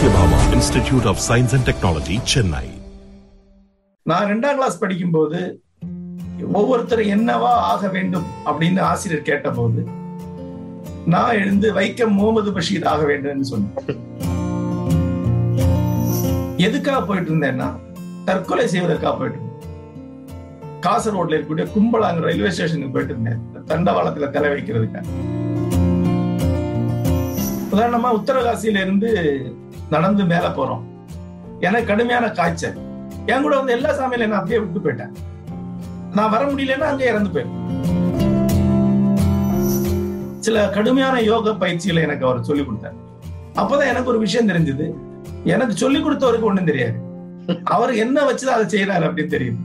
Sathyabama institute of science and technology Chennai நான் ரெண்டாம் class படிக்கும்போது ஒவ்வொருத்தர் என்னவா ஆக வேண்டும் அப்படின்னு ஆசிரியர் கேட்டபோது நான் எழுந்து வைக்கம் முகமது பஷீர் ஆக வேண்டும் சொன்னேன். எதுக்காக போயிட்டு இருந்தேன்னா தற்கொலை செய்வதற்காக போயிட்டு இருந்தேன் காசர்கோட்ல இருக்கக்கூடிய கும்பலாங்க ரயில்வே ஸ்டேஷனுக்கு போயிட்டு இருந்தேன் தண்டவாளத்துல தலை வைக்கிறதுக்காக. உதாரணமா உத்தரகாசியில இருந்து நடந்து மேல போறோம். எனக்கு கடுமையான காய்ச்சல். என் கூட வந்து எல்லா சாமியில நான் அப்படியே விட்டு போயிட்டேன். நான் வர முடியலன்னா அங்கே இறந்து போயிட்டேன் சில கடுமையான யோக பயிற்சிகளை எனக்கு அவர் சொல்லிக் கொடுத்தார். அப்பதான் எனக்கு ஒரு விஷயம் தெரிஞ்சது. எனக்கு சொல்லிக் கொடுத்தவருக்கு ஒண்ணும் தெரியாது. அவர் என்ன வச்சுதான் அதை செய்யறாரு அப்படின்னு தெரியும்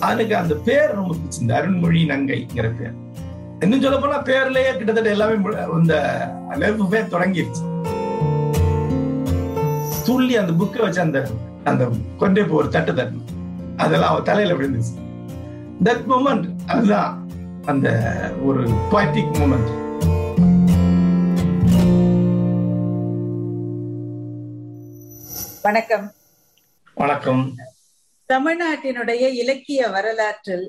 அதுக்கு அந்த பேர் ரொம்ப பிடிச்சிருந்த அருண்மொழி நங்கைங்கிற பேர். இன்னும் சொல்ல போனா பேர்லயே கிட்டத்தட்ட எல்லாமே இந்த லெஃப்ட் பேர் தொடங்கிருச்சு. துள்ளி அந்த புக்கை வச்சு அந்த அந்த கொண்டே போ ஒரு தட்டு தட்டு அதெல்லாம் அவ தலையில விழுந்துச்சு. தட் மூமெண்ட் அதுதான் அந்த ஒரு பாய்டிக் மூமெண்ட் வணக்கம். வணக்கம். தமிழ்நாட்டினுடைய இலக்கிய வரலாற்றில்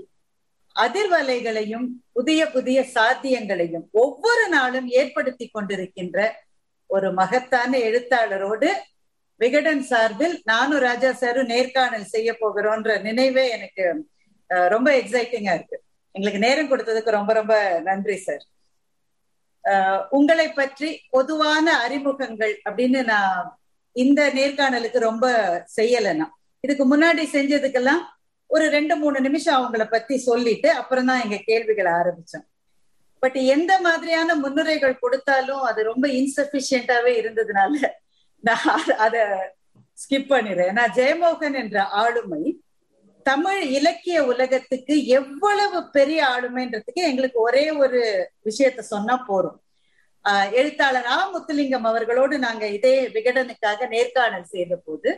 அதிர்வலைகளையும் புதிய புதிய சாத்தியங்களையும் ஒவ்வொரு நாளும் ஏற்படுத்தி கொண்டிருக்கின்ற ஒரு மகத்தான எழுத்தாளரோடு விகடன் சார்பில் நானும் ராஜா சாரும் நேர்காணல் செய்ய போகிறோன்ற நினைவே எனக்கு அஹ், ரொம்ப எக்ஸைட்டிங்கா இருக்கு. எங்களுக்கு நேரம் கொடுத்ததுக்கு ரொம்ப ரொம்ப நன்றி சார். உங்களை பற்றி பொதுவான அறிமுகங்கள் அப்படின்னு நான் இந்த நேர்காணலுக்கு ரொம்ப செய்யலை நான் இதுக்கு முன்னாடி செஞ்சதுக்கெல்லாம் ஒரு ரெண்டு மூணு நிமிஷம் அவங்கள பத்தி சொல்லிட்டு அப்புறம் தான் எங்க கேள்விகளை ஆரம்பிச்சோம். பட் எந்த மாதிரியான முன்னுரைகள் கொடுத்தாலும் அது ரொம்ப இன்சபிஷியண்டாவே இருந்ததுனால நான் அத ஸ்கிப் பண்ணிடுறேன். ஏன்னா ஜெயமோகன் என்ற ஆளுமை தமிழ் இலக்கிய உலகத்துக்கு எவ்வளவு பெரிய ஆளுமைன்றதுக்கு எங்களுக்கு ஒரே ஒரு விஷயத்த சொன்னா போறோம் ஆஹ் எழுத்தாளர் ஆ. முத்துலிங்கம் அவர்களோடு நாங்க இதே விகடனுக்காக நேர்காணல் செய்த போது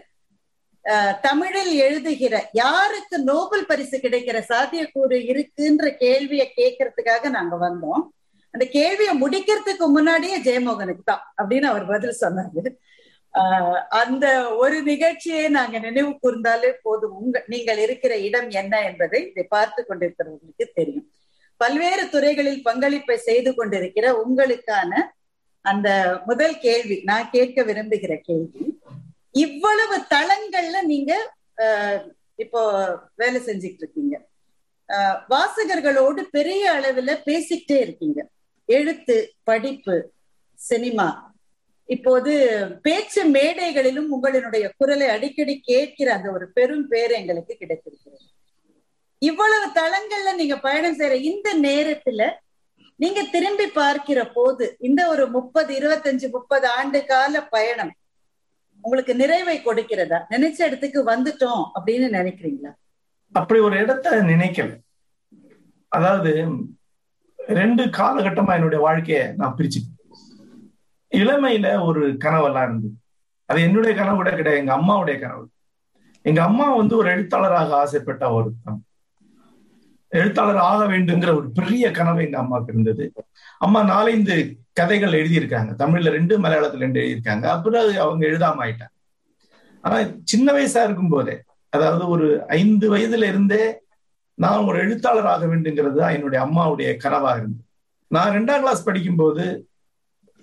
தமிழில் எழுதுகிற யாருக்கு நோபல் பரிசு கிடைக்கிற சாத்தியக்கூறு இருக்குன்ற கேள்வியை கேட்கறதுக்காக நாங்க வந்தோம். அந்த கேள்வியை முடிக்கிறதுக்கு முன்னாடியே ஜெயமோகனுக்கு தான் அப்படின்னு அவர் பதில் சொன்னாரு. ஆஹ் அந்த ஒரு நிகழ்ச்சியை நாங்க நினைவு கூர்ந்தாலே போதும். உங்க நீங்கள் இருக்கிற இடம் என்ன என்பதை இதை பார்த்து கொண்டிருக்கிறவர்களுக்கு தெரியும். பல்வேறு துறைகளில் பங்களிப்பை செய்து கொண்டிருக்கிற உங்களுக்கான அந்த முதல் கேள்வி நான் கேட்க விரும்புகிற கேள்வி இவ்வளவு தளங்கள்ல நீங்க ஆஹ், இப்போ வேலை செஞ்சுட்டு இருக்கீங்க ஆஹ், வாசகர்களோடு பெரிய அளவுல பேசிக்கிட்டே இருக்கீங்க. எழுத்து படிப்பு சினிமா. இப்போது பேச்சு மேடைகளிலும் உங்களினுடைய குரலை அடிக்கடி கேட்கிற அந்த ஒரு பெரும் பேர் எங்களுக்கு கிடைத்திருக்கிறது. இவ்வளவு தளங்கள்ல நீங்க பயணம் செய்யற இந்த நேரத்துல நீங்க திரும்பி பார்க்கிற போது இந்த ஒரு முப்பது இருபத்தஞ்சு முப்பது ஆண்டு கால பயணம் உங்களுக்கு நிறைவை கொடுக்கிறதா? நினைச்ச இடத்துக்கு வந்துட்டோம் அப்படின்னு நினைக்கிறீங்களா? அப்படி ஒரு இடத்த நினைக்கல. அதாவது ரெண்டு காலகட்டமா என்னுடைய வாழ்க்கைய நான் பிரிச்சு இளமையில ஒரு கனவெல்லாம் இருந்தது. அது என்னுடைய கனவு கூட கிடையாது எங்க அம்மாவுடைய கனவு. எங்க அம்மா வந்து ஒரு எழுத்தாளராக ஆசைப்பட்ட ஒருத்தன். எழுத்தாளர் ஆக வேண்டுங்கிற ஒரு பெரிய கனவு எங்க அம்மாவுக்கு இருந்தது. அம்மா நாலைந்து கதைகள் எழுதியிருக்காங்க. தமிழ்ல ரெண்டு மலையாளத்துல ரெண்டு எழுதியிருக்காங்க. அப்புறம் அவங்க எழுதாம ஆயிட்டாங்க. ஆனா சின்ன வயசா இருக்கும் போதே அதாவது ஒரு ஐந்து வயதுல இருந்தே நான் ஒரு எழுத்தாளர் ஆக வேண்டுங்கிறது தான் என்னுடைய அம்மாவுடைய கனவாக இருந்தது. நான் ரெண்டாம் கிளாஸ் படிக்கும்போது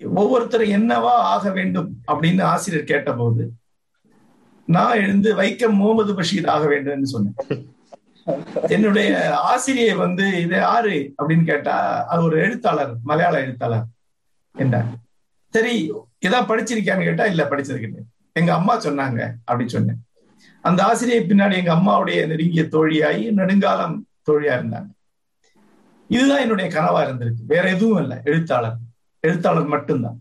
ஒவ்வொருத்தரும் என்னவா ஆக வேண்டும் அப்படின்னு ஆசிரியர் கேட்டபோது நான் எழுந்து வைக்கம் முகமது பஷீர் ஆக வேண்டும்னு சொன்னேன். என்னுடைய ஆசிரியை வந்து இது யாரு? அப்படின்னு கேட்டா அது ஒரு எழுத்தாளர் மலையாள எழுத்தாளர் என்றார். சரி இதான் படிச்சிருக்கியான்னு கேட்டா இல்ல படிச்சது கிடையாது எங்க அம்மா சொன்னாங்க அப்படின்னு சொன்னேன். அந்த ஆசிரியை பின்னாடி எங்க அம்மாவுடைய நெருங்கிய தோழியாகி நெடுங்காலம் தோழியா இருந்தாங்க. இதுதான் என்னுடைய கனவா இருந்திருக்கு. வேற எதுவும் இல்லை எழுத்தாளர். எழுத்தாளர் மட்டும்தான்.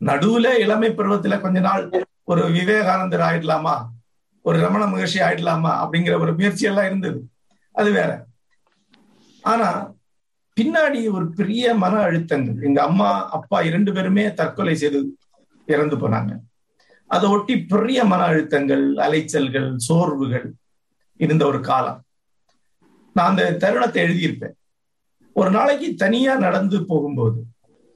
நடுவுல இளமை பருவத்துல கொஞ்ச நாள் ஒரு விவேகானந்தர் ஆயிடலாமா? ஒரு ரமண மகிழ்ச்சி ஆயிடலாமா அப்படிங்கிற ஒரு முயற்சி எல்லாம் இருந்தது. அது வேற. ஆனா பின்னாடி ஒரு பெரிய மன அழுத்தங்கள். எங்க அம்மா அப்பா இரண்டு பேருமே தற்கொலை செய்து இறந்து போனாங்க. அதை ஒட்டி பெரிய மன அழுத்தங்கள் அலைச்சல்கள் சோர்வுகள் இருந்த ஒரு காலம். நான் அந்த தருணத்தை எழுதியிருப்பேன். ஒரு நாளைக்கு தனியா நடந்து போகும்போது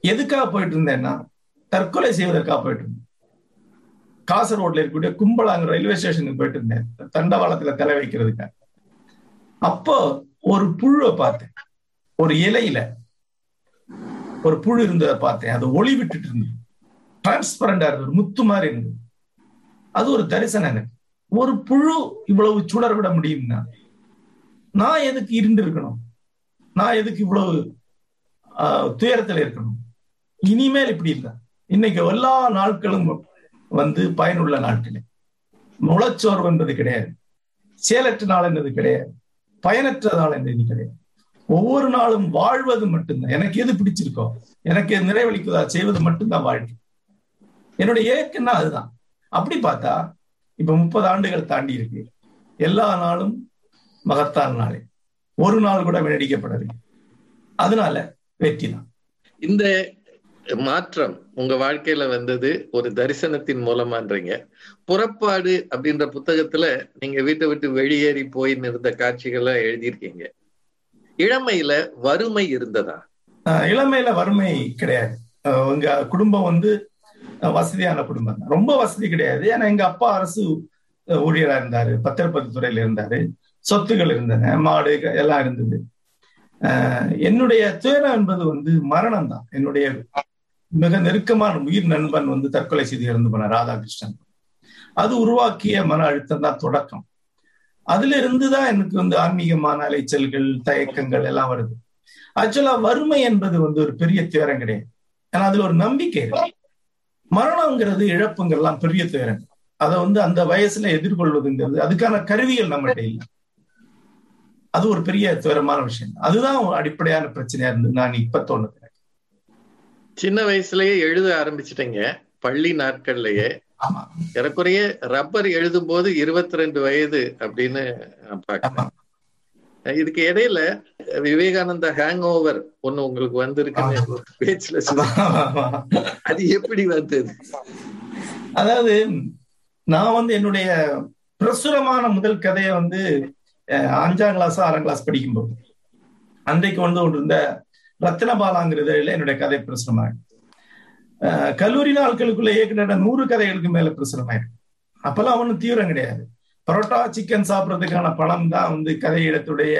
எதுக்காக போயிட்டு இருந்தேன்னா தற்கொலை செய்வதற்காக போயிட்டு இருந்தேன். காசர்கோட்ல இருக்கக்கூடிய கும்பலாங்க ரயில்வே ஸ்டேஷனுக்கு போயிட்டு இருந்தேன். தண்டவாளத்துல தலை வைக்கிறதுக்காக. அப்போ ஒரு புழுவை பார்த்தேன். ஒரு இலையில ஒரு புழு இருந்ததை பார்த்தேன். அது ஒளி விட்டுட்டு இருந்தது. டிரான்ஸ்பரண்டா இருந்தது. முத்து மாதிரி இருந்தது. அது ஒரு தரிசனம் எனக்கு. ஒரு புழு இவ்வளவு சுடர் விட முடியும்னா? நான் எதுக்கு இருண்டு இருக்கணும்? நான் எதுக்கு இவ்வளவு ஆஹ், துயரத்துல இருக்கணும்? இனிமேல் இப்படி இல்லை. இன்னைக்கு எல்லா நாட்களும் வந்து பயனுள்ள நாட்களே. முளச்சோர்வு என்பது கிடையாது. செயலற்ற நாள் என்பது கிடையாது. பயனற்ற நாள் என்பது கிடையாது. ஒவ்வொரு நாளும் வாழ்வது மட்டும்தான். எனக்கு எது பிடிச்சிருக்கோ எனக்கு எது நிறைவளிக்குதா செய்வது மட்டும்தான் வாழ்க்கை. என்னுடைய இயக்கம்னா அதுதான். அப்படி பார்த்தா இப்ப முப்பது ஆண்டுகள் தாண்டி இருக்கு. எல்லா நாளும் மகத்தான நாளே. ஒரு நாள் கூட வினடிக்கப்படவில்லை அதனால வெற்றி தான் இந்த மாற்றம் உங்க வாழ்க்கையில வந்தது ஒரு தரிசனத்தின் மூலமான்றீங்க. புறப்பாடு அப்படின்ற புத்தகத்துல நீங்க வீட்டை விட்டு வெளியேறி போய் இருந்த காட்சிகள்லாம் எழுதியிருக்கீங்க. இளமையில வறுமை இருந்ததா? இளமையில வறுமை கிடையாது. உங்க குடும்பம் வந்து வசதியான குடும்பம் தான். ரொம்ப வசதி கிடையாது. ஏன்னா எங்க அப்பா அரசு ஊழியரா இருந்தாரு. பத்திரப்பதிவு துறையில இருந்தாரு. சொத்துகள் இருந்தன மாடு எல்லாம் இருந்தது. ஆஹ் என்னுடைய துயரம் என்பது வந்து மரணம் தான் என்னுடைய மிக நெருக்கமான உயிர் நண்பன் வந்து தற்கொலை செய்து இறந்து போனார் ராதாகிருஷ்ணன். அது உருவாக்கிய மன அழுத்தம் தான் தொடக்கம். அதுல இருந்துதான் எனக்கு வந்து ஆன்மீகமான அலைச்சல்கள் தயக்கங்கள் எல்லாம் வருது. ஆக்சுவலா வறுமை என்பது வந்து ஒரு பெரிய துயரம் கிடையாது. ஏன்னா அதுல ஒரு நம்பிக்கை இருக்கு. மரணம்ங்கிறது இழப்புங்கெல்லாம் பெரிய துயரம். அதை வந்து அந்த வயசுல எதிர்கொள்வதுங்கிறது அதுக்கான கருவிகள் நம்மகிட்ட இல்லை. அது ஒரு பெரிய துயரமான விஷயம். அதுதான் ஒரு அடிப்படையான பிரச்சனையா இருந்து நான் இப்ப தோணுது. சின்ன வயசுலயே எழுத ஆரம்பிச்சிட்டீங்க. பள்ளி நாட்கள்லயே. ஆமா. ஏறக்குறைய ரப்பர் எழுதும் போது இருபத்தி ரெண்டு வயது அப்படின்னு நான் பார்க்கிறேன். இதுக்கு இடையில விவேகானந்தா ஹேங் ஓவர் ஒண்ணு உங்களுக்கு வந்திருக்குன்னு பேச்சுல. அது எப்படி வந்தது? அதாவது நான் வந்து என்னுடைய பிரசுரமான முதல் கதையை வந்து அஞ்சாம் கிளாஸ் ஆறாம் கிளாஸ் படிக்கும்போது அன்றைக்கு வந்து கொண்டு இருந்த ரத்னபாலாங்கிற என்னுடைய கதை பிரசுரமாயிருக்கு. கல்லூரி நாட்களுக்குள்ளேயே கிட்டத்தட்ட நூறு கதைகளுக்கு மேல பிரசுரமாயிருக்கு. அப்பெல்லாம் ஒண்ணும் தீவிரம் கிடையாது. பரோட்டா சிக்கன் சாப்பிட்றதுக்கான பணம் தான் வந்து கதை இடத்துடைய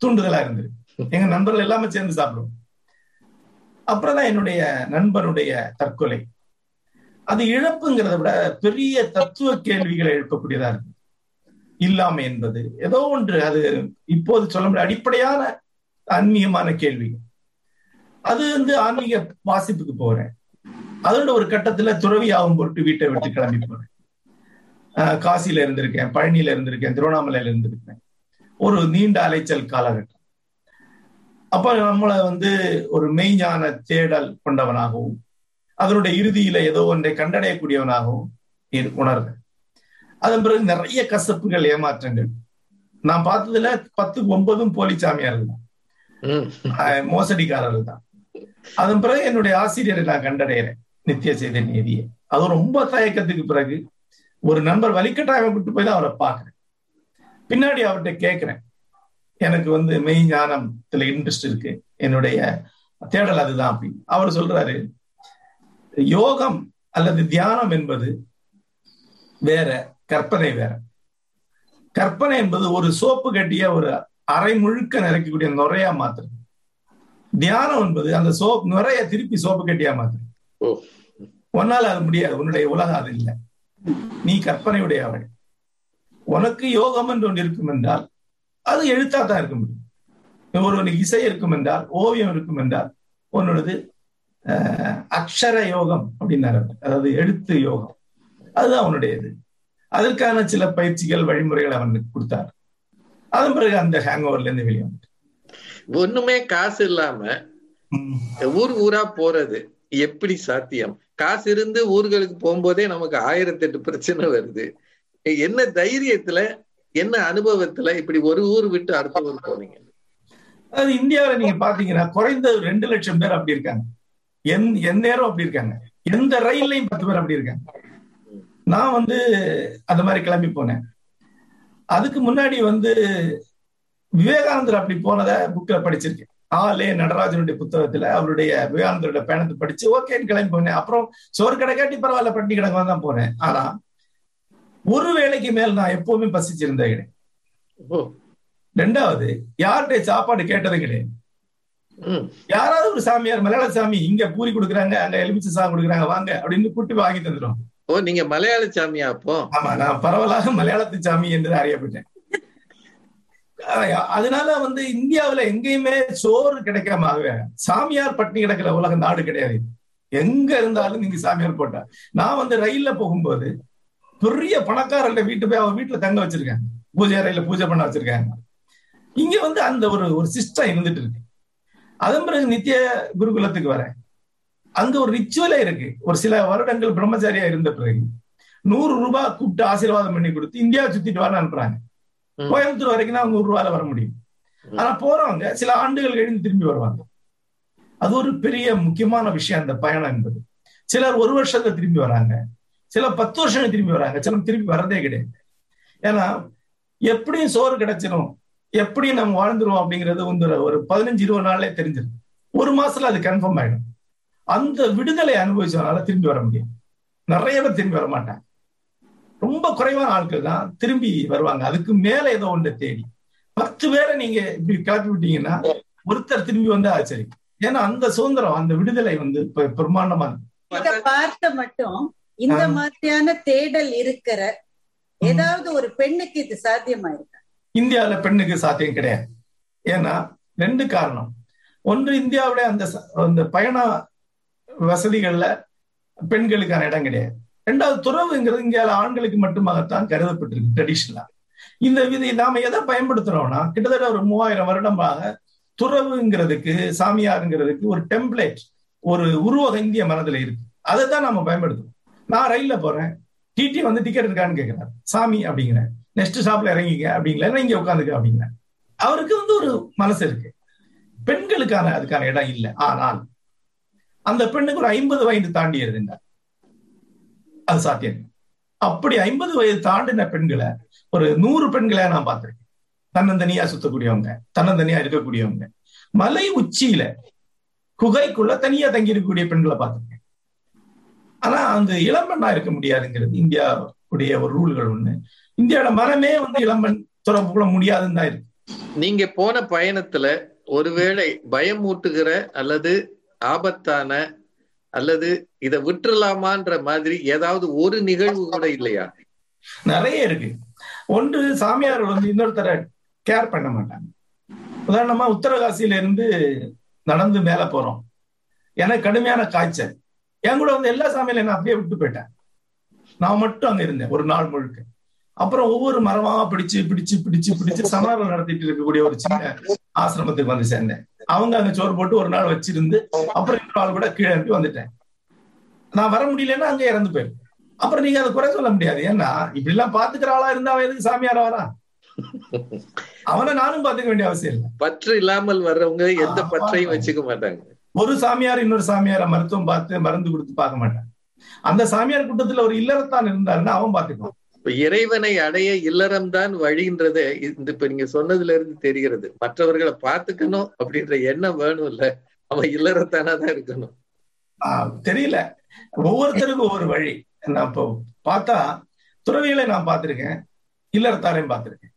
தூண்டுதலா இருந்தது. எங்க நண்பர்கள் எல்லாமே சேர்ந்து சாப்பிடுவோம். அப்புறம் தான் என்னுடைய நண்பனுடைய தற்கொலை. அது இழப்புங்கிறத விட பெரிய தத்துவ கேள்விகளை எழுப்பக்கூடியதா இருக்கு. இல்லாமை என்பது. ஏதோ ஒன்று அது இப்போது சொல்ல முடியாது. அடிப்படையான ஆன்மீகமான கேள்வி. அது வந்து ஆன்மீக வாசிப்புக்கு போறேன். அதோட ஒரு கட்டத்துல துறவியாகும் பொருட்டு வீட்டை விட்டு கிளம்பி போறேன். காசியில இருந்திருக்கேன் பழனியில இருந்திருக்கேன் திருவண்ணாமலையில இருந்திருக்கேன். ஒரு நீண்ட அலைச்சல் காலகட்டம். அப்ப நம்மளை வந்து ஒரு மெய்ஞான தேடல் கொண்டவனாகவும் அதனுடைய இறுதியில ஏதோ ஒன்றை கண்டடையக்கூடியவனாகவும் உணர்றேன் அதன் பிறகு நிறைய கசப்புகள் ஏமாற்றங்கள். நான் பார்த்ததுல பத்துக்கு ஒன்பதும் போலி சாமியார்கள் தான் மோசடிக்காரர்கள் தான் அதன் பிறகு என்னுடைய ஆசிரியரை நான் கண்டடைகிறேன் நித்திய சைதன்யதியை அது ரொம்ப தயக்கத்துக்கு பிறகு ஒரு நண்பர் வலிக்கட்டாயம் விட்டு போய் தான் அவரை பார்க்கறேன். பின்னாடி அவர்கிட்ட கேட்கிறேன். எனக்கு வந்து மெய் ஞானத்துல இன்ட்ரெஸ்ட் இருக்கு. என்னுடைய தேடல் அதுதான் அப்படின்னு. அவர் சொல்றாரு யோகம் அல்லது தியானம் என்பது வேற கற்பனை வேற. கற்பனை என்பது ஒரு சோப்பு கட்டிய ஒரு அரை முழுக்க நிறைக்கக்கூடிய நுரையா மாத்திரம் தியானம் என்பது அந்த சோப் நுரைய திருப்பி சோப்பு கட்டியா ஓ. உன்னால அது முடியாது. உன்னுடைய உலகம் அது இல்லை. நீ கற்பனையுடைய அவள் உனக்கு யோகம் என்று ஒன்று இருக்கும் என்றால் அது எழுத்தா தான் இருக்க முடியும். ஒருவனுக்கு இசை இருக்கும் என்றால் ஓவியம் இருக்கும் என்றால் உன்னோடது அக்ஷர யோகம் அப்படின்னாரு அவர். அதாவது எழுத்து யோகம். அதுதான் அவனுடையது அதற்கான சில பயிற்சிகள் வழிமுறைகள் அவனுக்கு கொடுத்தார். அதன் பிறகு அந்த ஹேங் ஓவர்ல இருந்து வெளியே ஒண்ணுமே காசு இல்லாம ஊர் ஊரா போறது எப்படி சாத்தியம்? காசு இருந்து ஊர்களுக்கு போகும்போதே நமக்கு ஆயிரத்தி எட்டு பிரச்சனை வருது. என்ன தைரியத்துல என்ன அனுபவத்துல இப்படி ஒரு ஊர் விட்டு அடுத்த ஊர் போனீங்க? அது இந்தியாவில நீங்க பாத்தீங்கன்னா குறைந்த ரெண்டு லட்சம் பேர் அப்படி இருக்காங்க. எந் எந்நேரம் அப்படி இருக்காங்க. எந்த ரயில்லையும் பத்து பேர் அப்படி இருக்காங்க. நான் வந்து அந்த மாதிரி கிளம்பி போனேன். அதுக்கு முன்னாடி வந்து விவேகானந்தர் அப்படி போனதை புக்ல படிச்சிருக்கேன். ஆலே நடராஜனுடைய புத்தகத்துல அவருடைய விவேகானந்தருடைய பயணத்தை படிச்சு ஓகேன்னு கிளம்பி போனேன். அப்புறம் சோறு கிடைக்காட்டி பரவாயில்ல பட்டி கிடக்க தான் போனேன். ஆனா ஒரு வேளைக்கு மேல் நான் எப்பவுமே பசிச்சிருந்தேன் கிடையாது. ஓ. ரெண்டாவது யார்கிட்ட சாப்பாடு கேட்டது கிடையாது. யாராவது ஒரு சாமியார் மலையாள சாமி இங்க பூரி கொடுக்குறாங்க அங்க எலுமிச்சை சாதம் கொடுக்குறாங்க வாங்க அப்படின்னு கூட்டி வாங்கி தந்துடும் ஓ நீங்க மலையாள சாமியா அப்போ? ஆமா நான் பரவலாக மலையாளத்து சாமி என்று அறியப்பட்டேன். அதனால வந்து இந்தியாவுல எங்கேயுமே சோறு கிடைக்காம ஆகவே சாமியார் பட்டினி கிடக்கிற உலக நாடு கிடையாது. எங்க இருந்தாலும் நீங்க சாமியார் போட்டா. நான் வந்து ரயில்ல போகும்போது பெரிய பணக்காரர்கிட்ட வீட்டு போய் அவன் வீட்டுல தங்க வச்சிருக்காங்க. பூஜை அறையில பூஜை பண்ண வச்சிருக்காங்க. இங்க வந்து அந்த ஒரு ஒரு சிஸ்டம் இருந்துட்டு இருக்கு. அதன் பிறகு நித்திய குருகுலத்துக்கு வரேன். அங்க ஒரு ரிச்சுவலே இருக்கு. ஒரு சில வருடங்கள் பிரம்மச்சாரியா இருந்த பிறகு நூறு ரூபாய் கூப்பிட்டு ஆசீர்வாதம் பண்ணி கொடுத்து இந்தியா சுத்திட்டு வரணும் அனுப்புறாங்க. கோயம்புத்தூர் வரைக்கும் தான் நூறு ரூபாயில வர முடியும். ஆனா போறவங்க சில ஆண்டுகள் கழிந்து திரும்பி வருவாங்க. அது ஒரு பெரிய முக்கியமான விஷயம் அந்த பயணம் என்பது. சிலர் ஒரு வருஷத்துல திரும்பி வராங்க. சில பத்து வருஷம் திரும்பி வராங்க. சிலர் திரும்பி வரதே கிடையாது. ஏன்னா எப்படியும் சோறு கிடைச்சிடும் எப்படி நம்ம வாழ்ந்துருவோம் அப்படிங்கிறது வந்து ஒரு பதினஞ்சு இருபது நாள்லயே தெரிஞ்சிடும். ஒரு மாசத்துல அது கன்ஃபார்ம் ஆயிடும். அந்த விடுதலை அனுபவிச்சதுனால திரும்பி வர முடியும். நிறைய பேர் திரும்பி வர மாட்டாங்க ரொம்ப குறைவான ஆட்கள் தான் திரும்பி வருவாங்க. அதுக்கு மேல ஏதோ ஒன்று தேடி. பத்து பேரை நீங்க இப்படி கிளப்பி விட்டீங்கன்னா ஒருத்தர் திரும்பி வந்தா சரி. ஏன்னா அந்த சுதந்திரம் அந்த விடுதலை வந்து பிரம்மாண்டமா பார்த்த மட்டும் இந்த. மாதிரியான தேடல் இருக்கிற ஏதாவது ஒரு பெண்ணுக்கு இது சாத்தியமா இருக்கா இந்தியாவுல பெண்ணுக்கு சாத்தியம் கிடையாது. ஏன்னா ரெண்டு காரணம். ஒன்று இந்தியாவுடைய அந்த அந்த பயண வசதிகள்ல பெண்களுக்கான இடம் கிடையாது. ரெண்டாவது துறவுங்கிறது இந்தியாவில் ஆண்களுக்கு மட்டுமாகத்தான் கருதப்பட்டிருக்கு ட்ரெடிஷனலா இந்த விதி நாம எதை பயன்படுத்துறோம்னா கிட்டத்தட்ட ஒரு மூவாயிரம் வருடமாக துறவுங்கிறதுக்கு சாமியாருங்கிறதுக்கு ஒரு டெம்ப்ளேட் ஒரு உருவகம் இந்திய மனதில் இருக்கு. அதை தான் நாம பயன்படுத்துவோம் நான் ரயில்ல போறேன். டிடி வந்து டிக்கெட் இருக்கான்னு கேட்கிறார் சாமி அப்படிங்கிறேன் நெக்ஸ்ட் ஸ்டாப்ல இறங்கிங்க அப்படிங்களா இங்க உட்காந்துக்க அப்படிங்கிறேன் அவருக்கு வந்து ஒரு மனசு இருக்கு. பெண்களுக்கான அதுக்கான இடம் இல்லை. ஆனால் அந்த பெண்ணுக்கு ஒரு ஐம்பது வயது தாண்டி இருந்துங்க அது சாத்தியம். அப்படி ஐம்பது வயது தாண்டின பெண்களை ஒரு நூறு பெண்களை நான் பார்த்திருக்கேன். தன்னந்தனியா சுத்தக்கூடியவங்க தன்னந்தனியா இருக்கக்கூடியவங்க. மலை உச்சியில குகைக்குள்ள தனியா தங்கி இருக்கக்கூடிய பெண்களை பார்த்திருக்கேன். ஆனா அந்த இளம்பெண்ணா இருக்க முடியாதுங்கிறது இந்தியாவுடைய ஒரு ரூல்கள் ஒண்ணு. இந்தியாவோட மனமே வந்து இளம்பெண் தொடர்பு கூட முடியாதுன்னு தான் இருக்கு. நீங்க போன பயணத்துல ஒருவேளை பயமூட்டுகிற அல்லது ஆபத்தான அல்லது இதை விட்டுறலாமான்ற மாதிரி ஏதாவது ஒரு நிகழ்வு கூட இல்லையா? நிறைய இருக்கு. ஒன்று சாமியார் வந்து இன்னொருத்தரை கேர் பண்ண மாட்டாங்க. உதாரணமா உத்தரகாசியில இருந்து நடந்து மேல போறோம். எனக்கு கடுமையான காய்ச்சல். என் கூட வந்து எல்லா சாமியில நான் அப்படியே விட்டு போயிட்டேன் நான் மட்டும் அங்க இருந்தேன் ஒரு நாள் முழுக்க. அப்புறம் ஒவ்வொரு மரமா பிடிச்சு பிடிச்சு பிடிச்சு பிடிச்சு சமணர்கள் நடத்திட்டு இருக்கக்கூடிய ஒரு சின்ன ஆசிரமத்துக்கு வந்து சேர்ந்தேன். அவங்க அங்க சோறு போட்டு ஒரு நாள் வச்சிருந்து அப்புறம் இன்னொரு ஆள் கூட கீழே அனுப்பி வந்துட்டேன். நான் வர முடியலன்னா அங்க இறந்து போயிருப்பேன் அப்புறம் நீங்க அதை குறை சொல்ல முடியாது. ஏன்னா இப்படி எல்லாம் பாத்துக்கிற ஆளா இருந்தா அவன் எதுக்கு சாமியாரா வரான் அவனை நானும் பாத்துக்க வேண்டிய அவசியம் இல்லை. பற்று இல்லாமல் வர்றவங்க எந்த பற்றையும். வச்சுக்க மாட்டாங்க. ஒரு சாமியார் இன்னொரு சாமியாரை மருத்துவம் பார்த்து மருந்து கொடுத்து பார்க்க மாட்டான். அந்த சாமியார் கூட்டத்துல ஒரு இல்லறத்தான் இருந்தாருன்னா அவன் பாத்துக்குவான். இப்ப இறைவனை அடைய இல்லறம்தான் வழின்றது இந்த இப்ப நீங்க சொன்னதுல இருந்து தெரிகிறது. மற்றவர்களை பார்த்துக்கணும் அப்படின்ற எண்ணம் வேணும் இல்ல அவன் இல்லறத்தானா தான் இருக்கணும். ஆஹ் தெரியல. ஒவ்வொருத்தருக்கும் ஒவ்வொரு வழி. நான் இப்போ பார்த்தா துறவிகளை நான் பார்த்திருக்கேன் இல்லறத்தாரையும் பார்த்திருக்கேன்.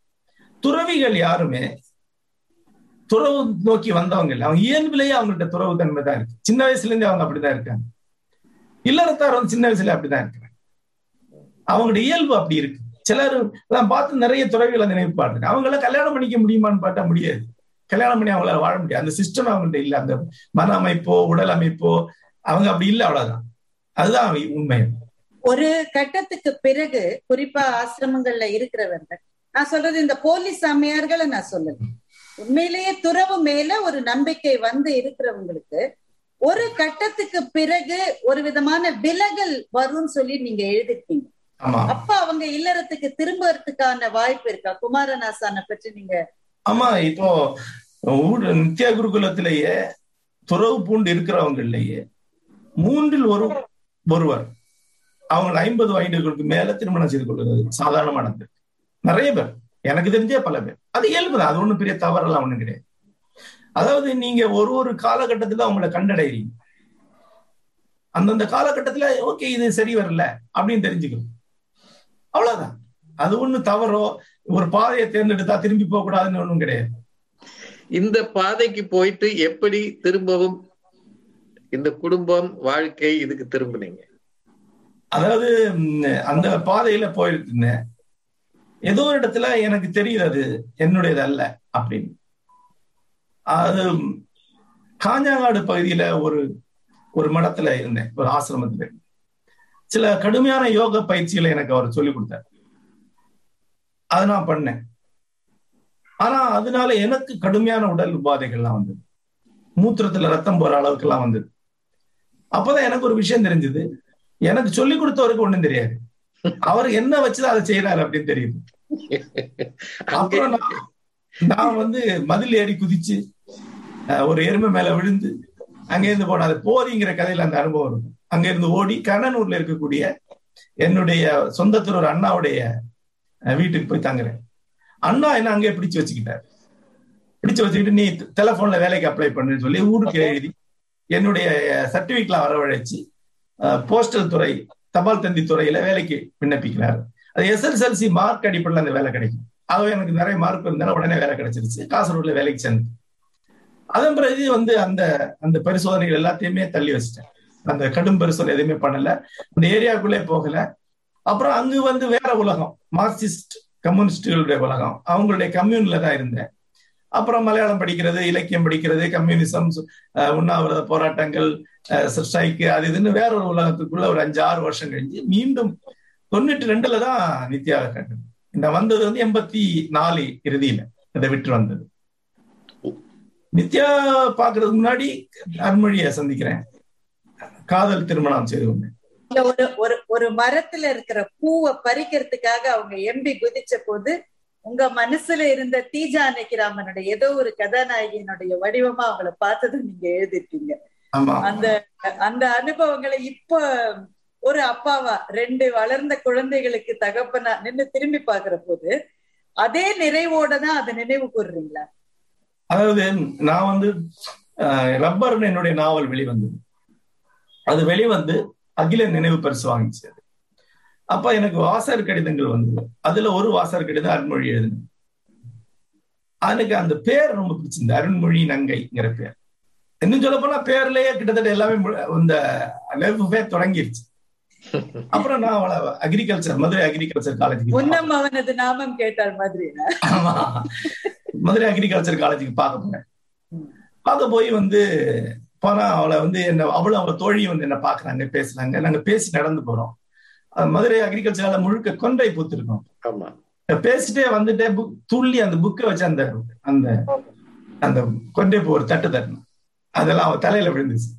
துறவிகள் யாருமே துறவு நோக்கி வந்தவங்க இல்லை. அவங்க இயல்பிலேயே அவங்கள்ட்ட துறவு தன்மை தான் இருக்கு. சின்ன வயசுல இருந்தே அவங்க அப்படிதான் இருக்காங்க. இல்லறத்தார் வந்து சின்ன வயசுல அப்படிதான் இருக்கு அவங்களுடைய இயல்பு அப்படி இருக்கு. சிலர் எல்லாம் பார்த்து நிறைய துறவிகளை நினைவு பார்த்துருக்கேன் அவங்கள கல்யாணம் பண்ணிக்க முடியுமான்னு பார்த்தா முடியாது. கல்யாணம் பண்ணி அவங்களால வாழ முடியாது. அந்த சிஸ்டம் அவங்கள்ட்ட இல்ல. அந்த மன அமைப்போ உடல் அமைப்போ அவங்க அப்படி இல்லை அவ்வளவுதான். அதுதான் உண்மை. ஒரு கட்டத்துக்கு பிறகு குறிப்பா ஆசிரமங்கள்ல இருக்கிறவர்கள் நான் சொல்றது இந்த போலீஸ் சாமியார்களை நான் சொல்லல. உண்மையிலேயே துறவு மேல ஒரு நம்பிக்கை வந்து இருக்கிறவங்களுக்கு ஒரு கட்டத்துக்கு பிறகு ஒரு விதமான விலகல் வரும்னு சொல்லி நீங்க எழுதிருக்கீங்க. அப்ப அவங்க இல்லறத்துக்கு திரும்புறதுக்கான வாய்ப்பு இருக்கா? குமாரநாசானை பற்றி நீங்க ஆமா இப்போ ஊடு- நித்யா குருகுலத்திலேயே துறவு பூண்டு இருக்கிறவங்களையே மூன்றில் ஒரு ஒருவர் அவங்க ஐம்பது வயதுகளுக்கு மேல திருமணம் செய்து கொள்வது சாதாரணமானது நிறைய பேர் எனக்கு தெரிஞ்சே பல பேர். அது இயல்புதான் அது ஒண்ணும் பெரிய தவறெல்லாம் ஒண்ணும் கிடையாது. அதாவது நீங்க ஒரு ஒரு காலகட்டத்துல அவங்கள கண்டடைறீங்க அந்தந்த காலகட்டத்துல ஓகே இது சரி வரல அப்படின்னு தெரிஞ்சுக்கணும். அவ்வளவுதான். அது ஒண்ணு தவறோ ஒரு பாதையை தேர்ந்தெடுத்தா திரும்பி போக கூடாதுன்னு ஒண்ணும் கிடையாது. இந்த பாதைக்கு போயிட்டு எப்படி திரும்பவும் இந்த குடும்பம் வாழ்க்கை இதுக்கு திரும்பினீங்க? அதாவது அந்த பாதையில போயிருந்தேன் ஏதோ ஒரு இடத்துல எனக்கு தெரியுது அது என்னுடையது அல்ல அப்படின்னு. அது காஞ்சாங்காடு பகுதியில ஒரு ஒரு மடத்துல இருந்தேன் ஒரு ஆசிரமத்துல. இருந்தேன். சில கடுமையான யோக பயிற்சிகளை எனக்கு அவர் சொல்லிக் கொடுத்தார். அதை நான் பண்ணேன். ஆனா அதனால எனக்கு கடுமையான உடல் உபாதைகள்லாம் வந்தது. மூத்திரத்துல ரத்தம் போற அளவுக்கு எல்லாம் வந்தது. அப்பதான் எனக்கு ஒரு விஷயம் தெரிஞ்சது. எனக்கு சொல்லி கொடுத்தவருக்கு ஒண்ணும் தெரியாது. அவர் என்ன வச்சுதான் அதை செய்யறாரு அப்படின்னு தெரியுது. அப்புறம் நான் நான் வந்து மதில் ஏறி குதிச்சு ஒரு எருமை மேல விழுந்து அங்க இருந்து போன அது போதிங்கிற கதையில அந்த அனுபவம் இருக்கும். அங்க இருந்து ஓடி கண்ணனூர்ல இருக்கக்கூடிய என்னுடைய சொந்தத்தில் ஒரு அண்ணாவுடைய வீட்டுக்கு போய் தங்குறேன். அண்ணா என்ன அங்கே பிடிச்சு வச்சுக்கிட்டார். பிடிச்சு வச்சுக்கிட்டு நீ டெலிபோன்ல வேலைக்கு அப்ளை பண்ணுன்னு சொல்லி ஊருக்கு எழுதி என்னுடைய சர்டிபிகேட்லாம் வரவழைச்சு போஸ்டல் துறை தபால் தந்தி துறையில வேலைக்கு விண்ணப்பிக்கிறார். அது எஸ்எஸ்எல்சி மார்க் அடிப்படையில் அந்த வேலை கிடைக்கும். ஆகவே எனக்கு நிறைய மார்க் இருந்தாலும் உடனே வேலை கிடைச்சிருச்சு. காசர்கோட்ல வேலைக்கு சேர்ந்து. அதன் பிறகு வந்து அந்த அந்த பரிசோதனைகள் எல்லாத்தையுமே தள்ளி வச்சிட்டேன். அந்த கடும் பரிசோதனை எதுவுமே பண்ணல. அந்த ஏரியாவுக்குள்ளே போகல. அப்புறம் அங்கு வந்து வேற உலகம் மார்க்சிஸ்ட் கம்யூனிஸ்டுகளுடைய உலகம். அவங்களுடைய கம்யூன்ல தான் இருந்தேன். அப்புறம் மலையாளம் படிக்கிறது இலக்கியம் படிக்கிறது கம்யூனிசம் உண்ணாவிரத போராட்டங்கள் ஸ்ட்ரைக்கு அது இதுன்னு வேற ஒரு உலகத்துக்குள்ள ஒரு அஞ்சு ஆறு வருஷம் கழிஞ்சு மீண்டும் தொண்ணூற்றி ரெண்டுல தான் நித்யாவை கண்டது இந்த வந்தது வந்து எண்பத்தி நாலு இறுதியில. இதை விட்டு வந்தது. நித்யா பாக்குறதுக்கு முன்னாடி அருண்மொழியை சந்திக்கிறேன். காதல் திருமணம் செய்து கொண்டேன். ஒரு ஒரு ஒரு மரத்துல இருக்கிற பூவை பறிக்கிறதுக்காக அவங்க எம்பி குதிச்ச போது உங்க மனசுல இருந்த தீஜானகி ராமனுடைய ஏதோ ஒரு கதாநாயகியினுடைய வடிவமா அவங்கள பார்த்ததை நீங்க எழுதிருக்கீங்க. அந்த அந்த அனுபவங்களை இப்ப ஒரு அப்பாவா ரெண்டு வளர்ந்த குழந்தைகளுக்கு தகப்பனா நின்னு திரும்பி பாக்குற போது அதே நிறைவோட தான் அதை நினைவு கூறுறீங்களா? அதாவது நான் வந்து அஹ், ரப்பர்னு என்னுடைய நாவல் வெளிவந்தது. அது வெளிவந்து அகில நினைவு பரிசு வாங்கிச்சு அது. அப்ப எனக்கு வாசகர் கடிதங்கள் வந்தது. அதுல ஒரு வாசகர் கடிதம் அருண்மொழி எழுதினேன். எனக்கு அந்த பேர் ரொம்ப பிடிச்சிருந்தது. அருண்மொழி நங்கைங்கிற பேர். இன்னும் சொல்ல போனா பேர்லயே கிட்டத்தட்ட எல்லாமே இந்த லெவ் தொடங்கிருச்சு. அப்புறம் நான் அவளை அக்ரிகல்ச்சர் மதுரை அக்ரிகல்ச்சர் காலேஜுக்கு முன்னம் அவனது நாமம் கேட்டார் மாதிரி. ஆமா. மதுரை அக்ரிகல்ச்சர் காலேஜுக்கு பார்க்க போனேன் பார்க்க போய் வந்து போனா அவளை வந்து என்ன அவளும் அவள தோழி வந்து என்ன பாக்குறாங்க பேசுறாங்க. நாங்க பேசி நடந்து போறோம். மதுரை அக்ரிகல்ச்சரால முழுக்க கொன்றை பூத்திருக்கோம். பேசிட்டே வந்துட்டே புக் துள்ளி அந்த புக்கை வச்சு அந்த அந்த அந்த கொண்டே போ ஒரு தட்டு தட்டணும். அதெல்லாம் அவ தலையில விழுந்துச்சு.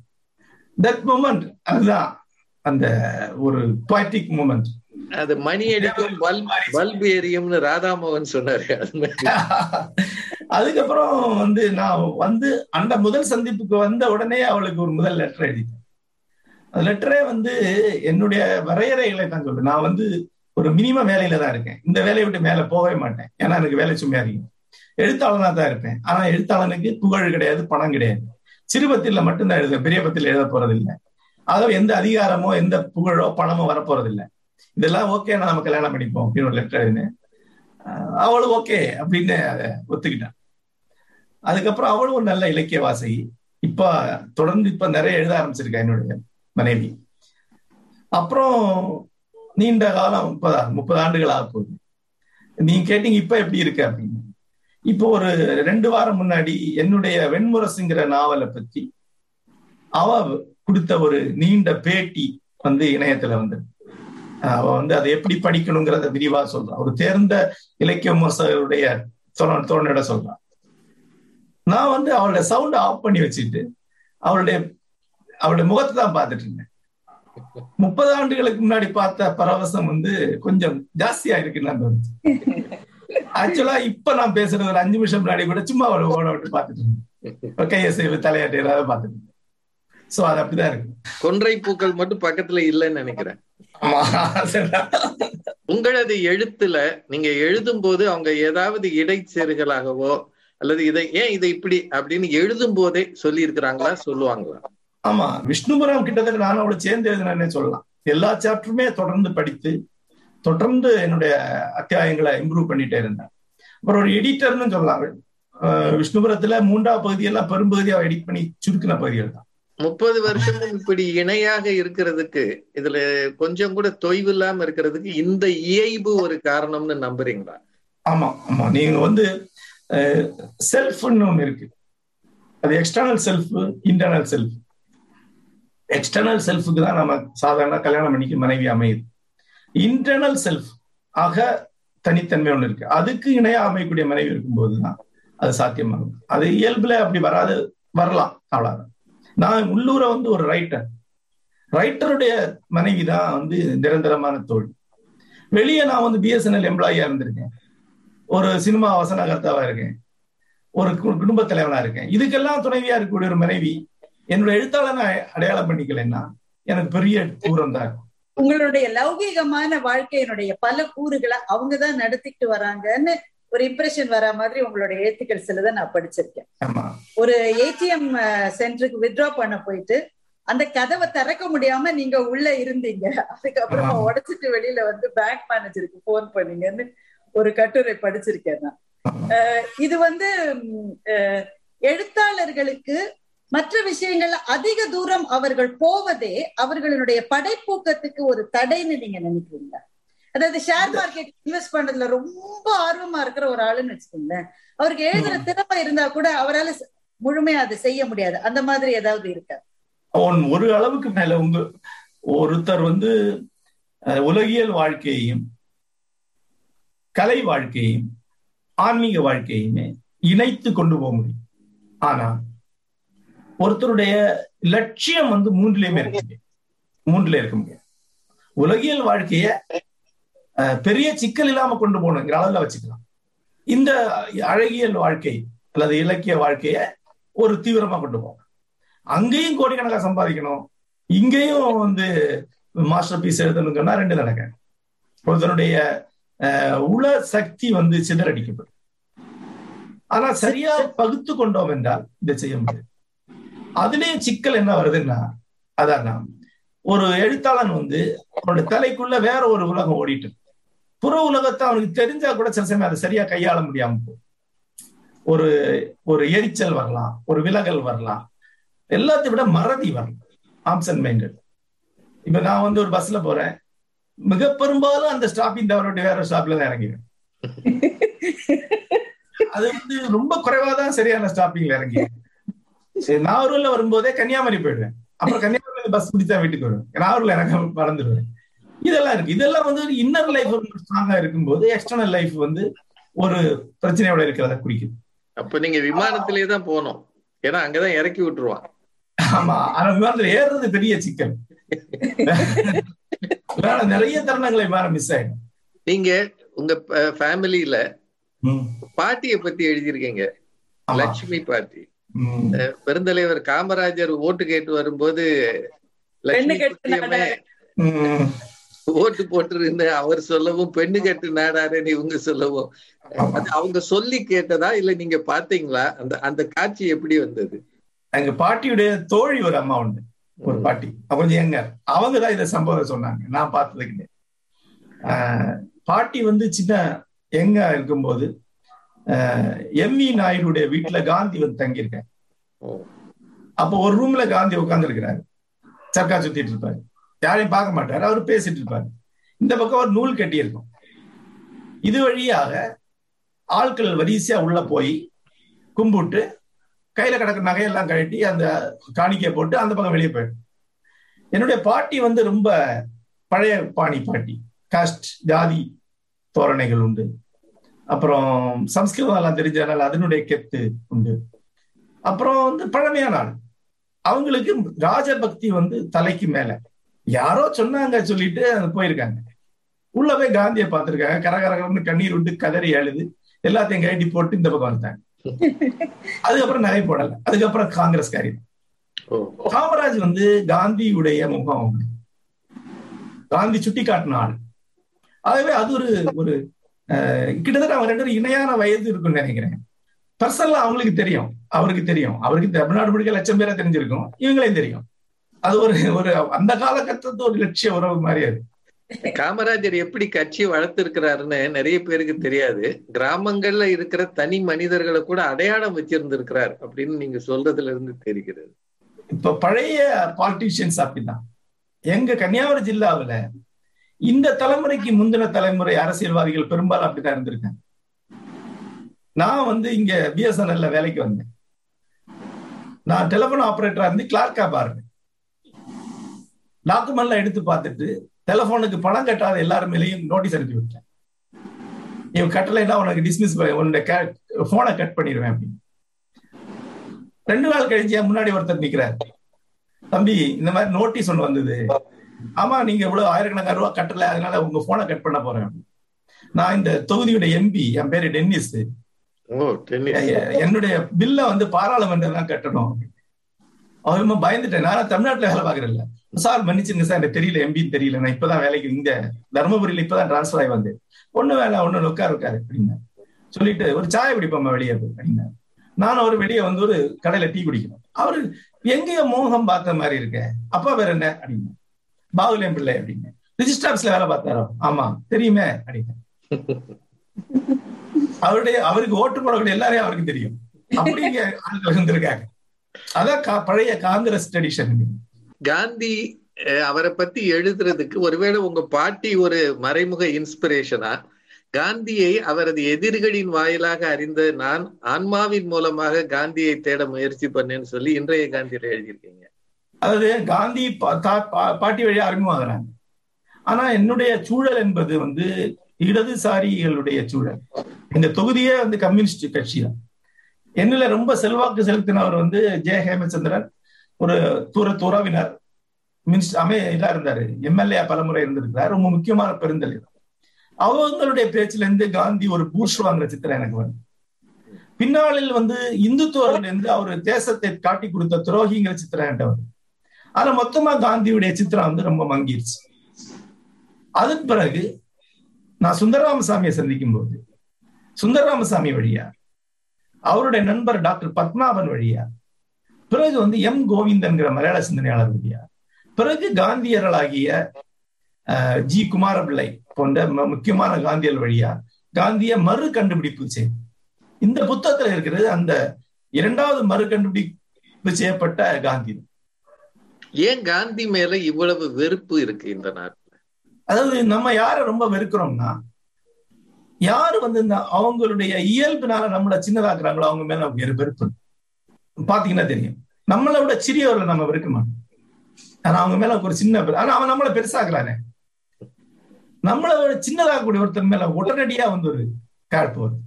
தட் மூமெண்ட் அதுதான் அந்த ஒரு poetic மூமெண்ட் அது மணி அடிக்கும் பல்ப் எரியும்னு ராதாமோகன் சொன்னாரு. அதுக்கப்புறம் வந்து நான் வந்து அந்த முதல் சந்திப்புக்கு வந்த உடனே அவளுக்கு ஒரு முதல் லெட்டர் எழுதிட்டேன் அந்த லெட்டரே வந்து என்னுடைய வரையறைகளை தான் சொல்றேன் நான் வந்து ஒரு மினிமம் வேலையில தான் இருக்கேன். இந்த வேலையை விட்டு மேல போகவே மாட்டேன். ஏன்னா எனக்கு வேலை சுமையா இருக்கும் எழுத்தாளனா தான் இருப்பேன். ஆனா எழுத்தாளனுக்கு புகழ் கிடையாது பணம் கிடையாது. சிறுபத்தில மட்டும்தான் எழுத பெரிய பத்தில எழுத போறதில்லை. இல்லை எந்த அதிகாரமோ எந்த புகழோ பணமோ வரப்போறதில்லை. இதெல்லாம் ஓகே நம்ம கல்யாணம் பண்ணிப்போம் அப்படின்னு ஒரு லெட்டர் எழுதினேன். அவளும் ஓகே அப்படின்னு அதை ஒத்துக்கிட்டான் அதுக்கப்புறம் அவளும் ஒரு நல்ல இலக்கிய வாசகி இப்ப தொடர்ந்து இப்ப நிறைய எழுத ஆரம்பிச்சிருக்கா என்னுடைய மனைவி. அப்புறம் நீண்ட காலம் முப்பதா முப்பது ஆண்டுகள் ஆக போகுது. நீங்க கேட்டீங்க இப்ப எப்படி இருக்கு அப்படின்னு. இப்போ ஒரு ரெண்டு வாரம் முன்னாடி என்னுடைய வெண்முரசுங்கிற நாவலை பத்தி அவ கொடுத்த ஒரு நீண்ட பேட்டி வந்து இணையத்துல வந்து. அவ வந்து அதை எப்படி படிக்கணுங்கிறத விரிவா சொல்றான் ஒரு தேர்ந்த இலக்கிய விமர்சகருடைய தோழ- சொல்றான் நான் வந்து அவளுடைய சவுண்ட் ஆஃப் பண்ணி வச்சுட்டு அவளுடைய அவளுடைய முகத்தை தான் பார்த்துட்டு இருந்தேன். முப்பது ஆண்டுகளுக்கு முன்னாடி பார்த்த பரவசம் வந்து கொஞ்சம் ஜாஸ்தியா இருக்குன்னு தோணுச்சு. ஆக்சுவலா இப்ப நான் பேசுறது ஒரு அஞ்சு நிமிஷம் முன்னாடி கூட சும்மா அவளை ஓட விட்டு பார்த்துட்டு இருந்தேன். கையசைவு தலையாட்டு ஏதாவது பார்த்துட்டு இருந்தேன். சோ அது அப்படிதான் இருக்கு. கொன்றை பூக்கள் மட்டும் பக்கத்துல இல்லைன்னு நினைக்கிறேன். உங்களது எழுத்துல நீங்க எழுதும் போது அவங்க ஏதாவது இடைச்செருகலாகவோ அல்லது இதை ஏன் இதை இப்படி அப்படின்னு எழுதும் போதே சொல்லி இருக்கிறாங்களா சொல்லுவாங்களா? ஆமா. விஷ்ணுபுரம் கிட்டத்தட்ட நான் அவளை சேர்ந்து எழுதினேன்னே சொல்லலாம். எல்லா சாப்டருமே தொடர்ந்து படித்து தொடர்ந்து என்னுடைய அத்தியாயங்களை இம்ப்ரூவ் பண்ணிட்டே இருந்தேன். அப்புறம் ஒரு எடிட்டர்னு சொல்லலாம். விஷ்ணுபுரத்துல மூன்றாவது பகுதியெல்லாம் பெரும்பகுதியா எடிட் பண்ணி சுருக்கின பகுதிகள் தான். முப்பது வருஷமும் இப்படி இணையாக இருக்கிறதுக்கு இதுல கொஞ்சம் கூட தொய்வு இல்லாம இருக்கிறதுக்கு இந்த இயல்பு ஒரு காரணம்னு நம்புறீங்களா? ஆமா ஆமா. நீங்க வந்து செல்ஃப்னு ஒண்ணு இருக்கு. அது external self internal self external செல்ஃபுக்கு தான் நம்ம சாதாரண கல்யாணம் பண்ணிக்க மனைவி அமையுது. இன்டர்னல் செல்ஃப் ஆக தனித்தன்மை ஒன்று இருக்கு. அதுக்கு இணையா அமையக்கூடிய மனைவி இருக்கும்போது தான் அது சாத்தியமாகும். அது இயல்புல அப்படி வராது வரலாம். அவ்வளவுதான். நான் உள்ளூரை வந்து ஒரு ரைட்டர் ரைட்டருடைய மனைவி தான் வந்து நிரந்தரமான தோல் வெளியே நான் வந்து பிஎஸ்என்எல் எம்ப்ளாயியா இருந்திருக்கேன். ஒரு சினிமா வசனகர்த்தாவா இருக்கேன். ஒரு குடும்ப தலைவனா இருக்கேன். இதுக்கெல்லாம் துணைவியா இருக்கக்கூடிய ஒரு மனைவி என்னோட எழுத்தாளனை அடையாளம் பண்ணிக்கலைன்னா எனக்கு பெரிய தூரம் தான் இருக்கும். உங்களுடைய லௌகீகமான வாழ்க்கையினுடைய பல கூறுகளை அவங்கதான் நடத்திட்டு வராங்கன்னு ஒரு இம்ப்ரெஷன் வர மாதிரி உங்களுடைய எழுத்துக்கள் சிலதை நான் படிச்சிருக்கேன். ஒரு ஏடிஎம் சென்டருக்கு வித்ட்ரா பண்ண போயிட்டு அந்த கதவை திறக்க முடியாம நீங்க உள்ள இருந்தீங்க. அதுக்கப்புறமா உடைச்சிட்டு வெளியில வந்து பேங்க் மேனேஜருக்கு போன் பண்ணீங்கன்னு ஒரு கட்டுரை படிச்சிருக்கேன் நான். இது வந்து எழுத்தாளர்களுக்கு மற்ற விஷயங்கள்ல அதிக தூரம் அவர்கள் போவதே அவர்களுடைய படைப்பூக்கத்துக்கு ஒரு தடைன்னு நீங்க நினைக்கிறீங்களா? அதாவது ஷேர் மார்க்கெட் இன்வெஸ்ட் பண்றதுல ரொம்ப ஆர்வமா இருக்கிற ஒரு ஆளுன்னு வச்சுக்கோங்களேன். அவருக்கு எழுதுற திறமை இருந்தா கூட அவரால் முழுமையா அதை செய்ய முடியாது. அந்த மாதிரி ஏதாவது இருக்கா? அவன் ஒரு அளவுக்கு மேல உங்க ஒருத்தர் வந்து உலகியல் வாழ்க்கையையும் கலை வாழ்க்கையும் ஆன்மீக வாழ்க்கையுமே இணைத்து கொண்டு போக முடியும். ஆனா ஒருத்தருடைய லட்சியம் வந்து மூன்றுலயுமே இருக்க முடியும் மூன்றுல இருக்க முடியும் உலகியல் வாழ்க்கைய பெரிய சிக்கல் இல்லாம கொண்டு போகணுங்கிற அளவுல வச்சுக்கலாம். இந்த அழகியல் வாழ்க்கை அல்லது இலக்கிய வாழ்க்கைய ஒரு தீவிரமா கொண்டு போகணும். அங்கேயும் கோடிக்கணக்காக சம்பாதிக்கணும். இங்கேயும் வந்து மாஸ்டர் பீஸ் எழுதணுங்கன்னா ரெண்டு நடக்க ஒருத்தருடைய உள சக்தி வந்து சிதறடிக்கப்படும். ஆனா சரியா பகுத்து கொண்டோம் என்றால் இதை செய்ய முடியாது. அதுலயும் சிக்கல் என்ன வருதுன்னா அதான் ஒரு எழுத்தாளன் வந்து அவனுடைய தலைக்குள்ள வேற ஒரு உலகம் ஓடிட்டு புற உலகத்தை அவனுக்கு தெரிஞ்சா கூட சில சமயம் அதை சரியா கையாள முடியாம போகும். ஒரு ஒரு எரிச்சல் வரலாம் ஒரு விலகல் வரலாம். எல்லாத்தையும் விட மறதி வரலாம். ஆப்சன் மைண்டட் இப்ப நான் வந்து ஒரு பஸ்ல போறேன். மிக பெரும்பாலும் அந்த ஸ்டாப்பிங் தவறுடைய வேற ஸ்டாப்ல தான் இறங்கிடுவேன் அது வந்து ரொம்ப குறைவா தான் சரியான ஸ்டாப்பிங்ல இறங்கி நாகூர்ல வரும்போதே கன்னியாகுமரி போயிடுவேன். அப்புறம் கன்னியாகுமரி பஸ் பிடிச்சா வீட்டுக்கு வருவேன். நாகூர்ல இறங்க மறந்துடுவேன். இதெல்லாம் இருக்கு. இதெல்லாம் வந்து ஒரு இன்னர் லைஃப் ஸ்ட்ராங்கா இருக்கும்போது எக்ஸ்டர்னல் லைஃப் வந்து ஒரு பிரச்சனையோட இருக்கிறத குறிக்குது அப்ப நீங்க விமானத்திலே தான் போனோம் ஏன்னா அங்கதான் இறக்கி விட்டுருவான். ஆமா. ஆனா விமானத்துல ஏறுறது பெரிய சிக்கல். நிறைய தருணங்களை விமானம் மிஸ் ஆயிடும். நீங்க உங்க ஃபேமிலியில பாட்டிய பத்தி எழுதியிருக்கீங்க. லட்சுமி பாட்டி. பெருந்தலைவர் காமராஜர் ஓட்டு கேட்டு வரும்போது ஓட்டு போட்டு அவர் சொல்லவும் பெண்ணு கட்டு நாடாருன்னு இவங்க சொல்லவும். அது அவங்க சொல்லி கேட்டதா இல்ல நீங்க பாத்தீங்களா அந்த அந்த காட்சி எப்படி வந்தது? எங்க பாட்டியுடைய தோழி ஒரு அம்மா உண்டு. ஒரு பாட்டி. கொஞ்சம் எங்க? அவங்க தான் இதை சம்பவம் சொன்னாங்க. நான் பார்த்தது கிடையாது பாட்டி வந்து சின்ன எங்க இருக்கும்போது எம் இ நாயுடைய வீட்டுல காந்தி வந்து தங்கியிருக்கேன் அப்போ ஒரு ரூம்ல காந்தி உட்கார்ந்து இருக்கிறாரு சர்க்கா சுத்திட்டு இருப்பாரு. யாரையும் பார்க்க மாட்டாரு. அவர் பேசிட்டு இருப்பாரு. இந்த பக்கம் ஒரு நூல் கட்டி இருக்கும் இது வழியாக ஆட்கள் வரிசையா உள்ள போய் கும்பிட்டு கையில கிடக்கிற நகையெல்லாம் கழட்டி அந்த காணிக்கையை போட்டு அந்த பக்கம் வெளியே போயிடும். என்னுடைய பாட்டி வந்து ரொம்ப பழைய பாணி பாட்டி. காஸ்ட் ஜாதி தோரணைகள் உண்டு. அப்புறம் சம்ஸ்கிருதம் எல்லாம் தெரிஞ்சதுனால அதனுடைய கெத்து உண்டு. அப்புறம் வந்து பழமையான ஆள். அவங்களுக்கு ராஜபக்தி வந்து தலைக்கு மேல. யாரோ சொன்னாங்க சொல்லிட்டு போயிருக்காங்க. உள்ள போய் காந்தியை பார்த்திருக்காங்க. கரகரகரம்னு கண்ணீர் விட்டு கதறி எழுது எல்லாத்தையும் கழட்டி போட்டு இந்த பக்கம் வந்தாங்க அதுக்கப்புறம் நகை போடல. அதுக்கப்புறம் காங்கிரஸ் காரி காமராஜ் வந்து காந்தியுடைய முகம் காந்தி சுட்டி காட்டின ஆள். ஆகவே அது ஒரு ஒரு கிட்டத்தட்ட அவங்க ரெண்டு இணையான வயது இருக்குன்னு நினைக்கிறேன். பர்சனலா அவங்களுக்கு தெரியும். அவருக்கு தெரியும். அவருக்கு தமிழ்நாடு முழுக்க லட்சம் பேரை தெரிஞ்சிருக்கும். இவங்களையும் தெரியும். அது ஒரு ஒரு அந்த காலகட்டத்து ஒரு லட்சிய உறவு மாதிரி அது. காமராஜர் எப்படி கட்சி வளர்த்திருக்கிறாருன்னு நிறைய பேருக்கு தெரியாது. கிராமங்கள்ல இருக்கிற தனி மனிதர்களை கூட அடையாளம் வச்சிருந்திருக்கிறார் அப்படின்னு நீங்க சொல்றதுல இருந்து தெரிகிறது. இப்ப பழைய பாலிட்டிஷியன்ஸ் அப்படிதான் எங்க கன்னியாகுமரி ஜில்லாவுல இந்த தலைமுறைக்கு முந்தின தலைமுறை அரசியல்வாதிகள் பெரும்பாலும் அப்படிதான் இருந்திருக்காங்க. நான் வந்து இங்க பிஎஸ்என்எல்ல வேலைக்கு வந்தேன். நான் டெலிபோன் ஆபரேட்டரா இருந்து கிளார்க்கா பாருங்க டாக்குமெண்ட்லாம் எடுத்து பார்த்துட்டு டெலிபோனுக்கு பணம் கட்டாத எல்லாரும் மேலேயும் நோட்டீஸ் அனுப்பி விட்டேன் இவன் கட்டலைன்னா உனக்கு டிஸ்மிஸ் உன்னுடைய போனை கட் பண்ணிடுவேன் அப்படின்னு. ரெண்டு நாள் கழிச்சு முன்னாடி ஒருத்தர் நிக்கிறார். தம்பி இந்த மாதிரி நோட்டீஸ் ஒண்ணு வந்தது. ஆமா நீங்க இவ்வளவு ஆயிரக்கணக்கான ரூபாய் கட்டல அதனால உங்க போனை கட் பண்ண போறேன் நான் இந்த தொகுதியோட எம்பி என் பேரு டென்னிஸ். என்னுடைய பில்ல வந்து பாராளுமன்றம் தான் கட்டணும் அவருமா பயந்துட்டேன் நான் தமிழ்நாட்டுல வேலை பாக்குறேன்ல சார் மன்னிச்சுங்க சார் எனக்கு தெரியல எம்பின்னு தெரியல. நான் இப்பதான் வேலைக்கு இங்க தருமபுரியில இப்பதான் டிரான்ஸ்பர் ஆகி வந்தேன். ஒண்ணு வேலை ஒண்ணு உட்காரு உட்காரு அப்படின்னு சொல்லிட்டு ஒரு சாய குடிப்போம்மா வெளியே போய் நான் நானும் ஒரு வெளியே வந்து ஒரு கடையில டீ குடிக்கணும். அவரு எங்கேயோ மோகம் பார்த்த மாதிரி இருக்க. அப்பா வேற என்ன? அப்படின்னு பாகுலியம் பிள்ளை அப்படின்னு ரிஜிஸ்டர் ஆஃபீஸ்ல வேலை பார்த்தாரோ? ஆமா தெரியுமே அப்படின்னு அவருடைய அவருக்கு ஓட்டு போடக்கூடிய எல்லாரையும் அவருக்கு தெரியும். அப்படிங்க ஆட்கள் இருந்திருக்காங்க அதான் பழைய காங்கிரஸ் ட்ரெடிஷன் காந்தி அவரை பத்தி எழுதுறதுக்கு ஒருவேளை உங்க பாட்டி ஒரு மறைமுக இன்ஸ்பிரேஷனா காந்தியை அவரது எதிரிகளின் வாயிலாக அறிந்த நான் ஆன்மாவின் மூலமாக காந்தியை தேட முயற்சி பண்ணேன்னு சொல்லி இன்றைய காந்தியில எழுதியிருக்கீங்க. அதாவது காந்தி பா- தா- பா- பாட்டி வழியா அறிமுகமாகறாங்க. ஆனா என்னுடைய சூழல் என்பது வந்து இடதுசாரிகளுடைய சூழல். இந்த தொகுதியே வந்து கம்யூனிஸ்ட் கட்சி தான் என்னில ரொம்ப செல்வாக்கு செலுத்தினவர் வந்து ஜெய ஹேமச்சந்திரன். ஒரு தூர துறவினர் மினிஸ்டர் அமை இதா இருந்தாரு எம்எல்ஏ பலமுறை இருந்திருக்கிறார். ரொம்ப முக்கியமான பெருந்தலைவர் அவங்களுடைய பேச்சுல இருந்து காந்தி ஒரு பூர்ஷ்வாங்கிற சித்திரம் எனக்கு வரும். பின்னாளில் வந்து இந்துத்துவர்கள் இருந்து அவர் தேசத்தை காட்டி கொடுத்த துரோகிங்கிற சித்திரம் என்கிட்ட வரும். ஆனா மொத்தமா காந்தியுடைய சித்திரம் வந்து ரொம்ப மங்கிருச்சு. அதன் பிறகு நான் சுந்தரராமசாமியை சந்திக்கும் போது சுந்தரராமசாமி வழியா அவருடைய நண்பர் டாக்டர் பத்மாவன் வழியா பிறகு வந்து எம் கோவிந்தன்கிற மலையாள சிந்தனையாளர் வழியா பிறகு காந்தியர்களாகிய ஜி குமாரபிள்ளை போன்ற முக்கியமான காந்தியர் வழியா காந்திய மறு கண்டுபிடிப்பு செய்து இந்த புத்தகத்துல இருக்கிறது அந்த இரண்டாவது மறு கண்டுபிடிப்பு செய்யப்பட்ட காந்தி. ஏன் காந்தி மேல இவ்வளவு வெறுப்பு இருக்கு இந்த நாட்டுல? அதாவது நம்ம யார ரொம்ப வெறுக்கிறோம்னா யாரு வந்து இந்த அவங்களுடைய இயல்பினால நம்மள சின்னதாக்குறாங்களோ அவங்க மேல வெறுப்பு பாத்தீங்கன்னா தெரியும். நம்மளை விட சிறியவர்களை நம்ம வெறுக்க ஆனா அவங்க மேல ஒரு சின்ன ஆனா அவன் நம்மளை பெருசாக்குறானே. நம்மளை விட சின்னதாகக்கூடிய ஒருத்தர் மேல உடனடியா வந்து ஒரு காழ்ப்பு வருது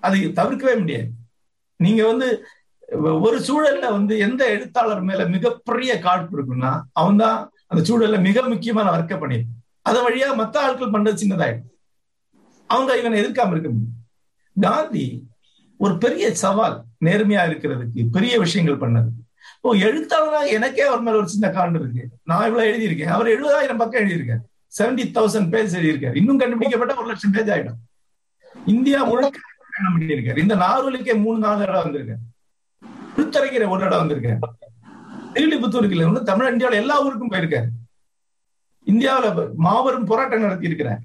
அது தவிர்க்கவே முடியாது. நீங்க வந்து ஒரு சூழல்ல வந்து எந்த எழுத்தாளர் மேல மிகப்பெரிய காழ்ப்பு இருக்குன்னா அவன் தான் அந்த சூழல்ல மிக முக்கியமான வர்க்க பண்ணியிருப்பான் அது வழியா மத்த ஆட்கள் பண்றது சின்னதாயிடும். அவங்க இவனை எதிர்க்காம இருக்க முடியும். காந்தி ஒரு பெரிய சவால் நேர்மையா இருக்கிறதுக்கு பெரிய விஷயங்கள் பண்ணது ஓ எழுத்தாளராக எனக்கே அவர் மேல ஒரு சின்ன காண்டு இருக்கு. நான் இவ்வளவு எழுதியிருக்கேன். அவர் எழுபதாயிரம் பக்கம் எழுதியிருக்காரு. செவன்டி தௌசண்ட் பேஜ் எழுதியிருக்காரு. இன்னும் கண்டுபிடிக்கப்பட்ட ஒரு லட்சம் பேஜ் ஆயிடும். இந்தியா முழுக்க பண்ணியிருக்காரு? இந்த நாவலுக்கே மூணு நாலு இடம் வந்திருக்காரு. புத்தரைக்கிற ஒரு இடம் வந்திருக்காரு. திருவிழிபுத்தூருக்கு இல்லை இன்னும் தமிழ் இந்தியாவில் எல்லா ஊருக்கும் போயிருக்காரு. இந்தியாவுல மாபெரும் போராட்டம் நடத்தி இருக்கிறார்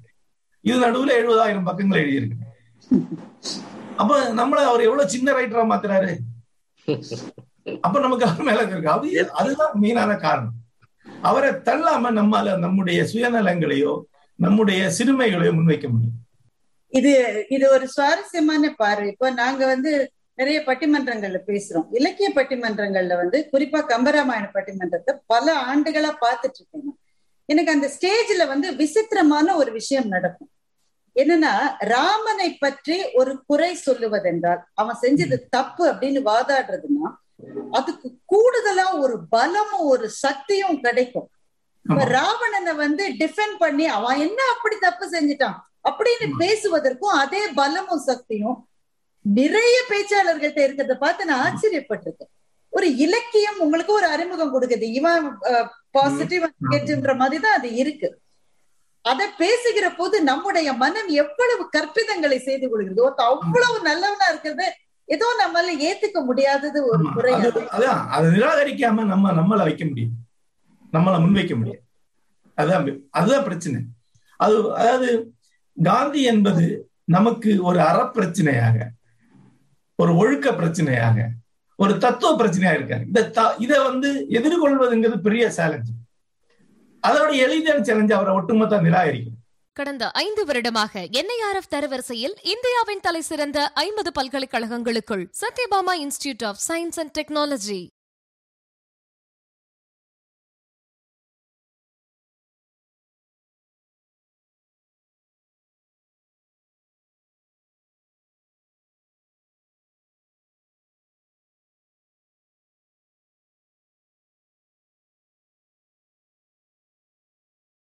இது நடுவுல எழுபதாயிரம் பக்கங்கள் எழுதியிருக்கு அப்ப நம்மள அவர் எவ்வளவு சின்ன ரைட்டரா மாத்துறாரு? அப்ப நமக்கு அவர் மேல இருக்கு. அது அதுதான் மெயினான காரணம். அவரை தள்ளாம நம்மால நம்முடைய சுயநலங்களையோ நம்முடைய சிறுமைகளையோ முன்வைக்க முடியும். இது இது ஒரு சுவாரஸ்யமான பார்வை. இப்போ நாங்க வந்து நிறைய பட்டிமன்றங்கள்ல பேசுறோம். இலக்கிய பட்டிமன்றங்கள்ல வந்து குறிப்பா கம்பராமாயண பட்டிமன்றத்தை பல ஆண்டுகளா பார்த்துட்டு இருக்கேன். எனக்கு அந்த ஸ்டேஜ்ல வந்து விசித்திரமான ஒரு விஷயம் நடக்கும். என்னன்னா ராமனை பற்றி ஒரு குறை சொல்லுவதென்றால் அவன் செஞ்சது தப்பு அப்படின்னு வாதாடுறதுன்னா அதுக்கு கூடுதலா ஒரு பலமும் ஒரு சக்தியும் கிடைக்கும். இப்ப. ராவணனை வந்து டிஃபெண்ட் பண்ணி அவன் என்ன அப்படி தப்பு செஞ்சுட்டான் அப்படின்னு. பேசுவதற்கும் அதே பலமும் சக்தியும் நிறைய பேச்சாளர்கள்ட்ட இருக்கிறத பார்த்து நான் ஆச்சரியப்பட்டிருக்கேன். ஒரு இலக்கியம் உங்களுக்கு ஒரு அறிமுகம் கொடுக்குது. இவன் பாசிட்டிவ் நெகட்டிவ்ன்ற மாதிரி தான் அது இருக்கு. அத பேசுகிற போது நம்முடைய மனம் எவ்வளவு கற்பிதங்களை செய்து கொள்கிறது? ஒருத்த அவ்வளவு நல்லவனா இருக்கிறத ஏதோ நம்மால ஏத்துக்க முடியாதது ஒரு. குறை. அது- அதான். அதை நிராகரிக்காம நம்ம நம்மள வைக்க முடியும். நம்மள முன்வைக்க முடியும். அதுதான் அதுதான் பிரச்சனை. அது அதாவது காந்தி என்பது நமக்கு ஒரு அறப்பிரச்சனையாக ஒரு ஒழுக்க பிரச்சனையாக ஒரு தத்துவ பிரச்சனையா இருக்காரு. இந்த த- இதை வந்து எதிர்கொள்வதுங்கிறது பெரிய சேலஞ்ச் அதோட எளிதான சேலஞ்ச் அவரை ஒட்டுமொத்த நிராகரிக்கும். கடந்த ஐந்து வருடமாக என்ஐஆர்எஃப் தரவரிசையில் இந்தியாவின் தலை சிறந்த ஐம்பது பல்கலைக்கழகங்களுக்குள் Sathyabama institute of science and technology.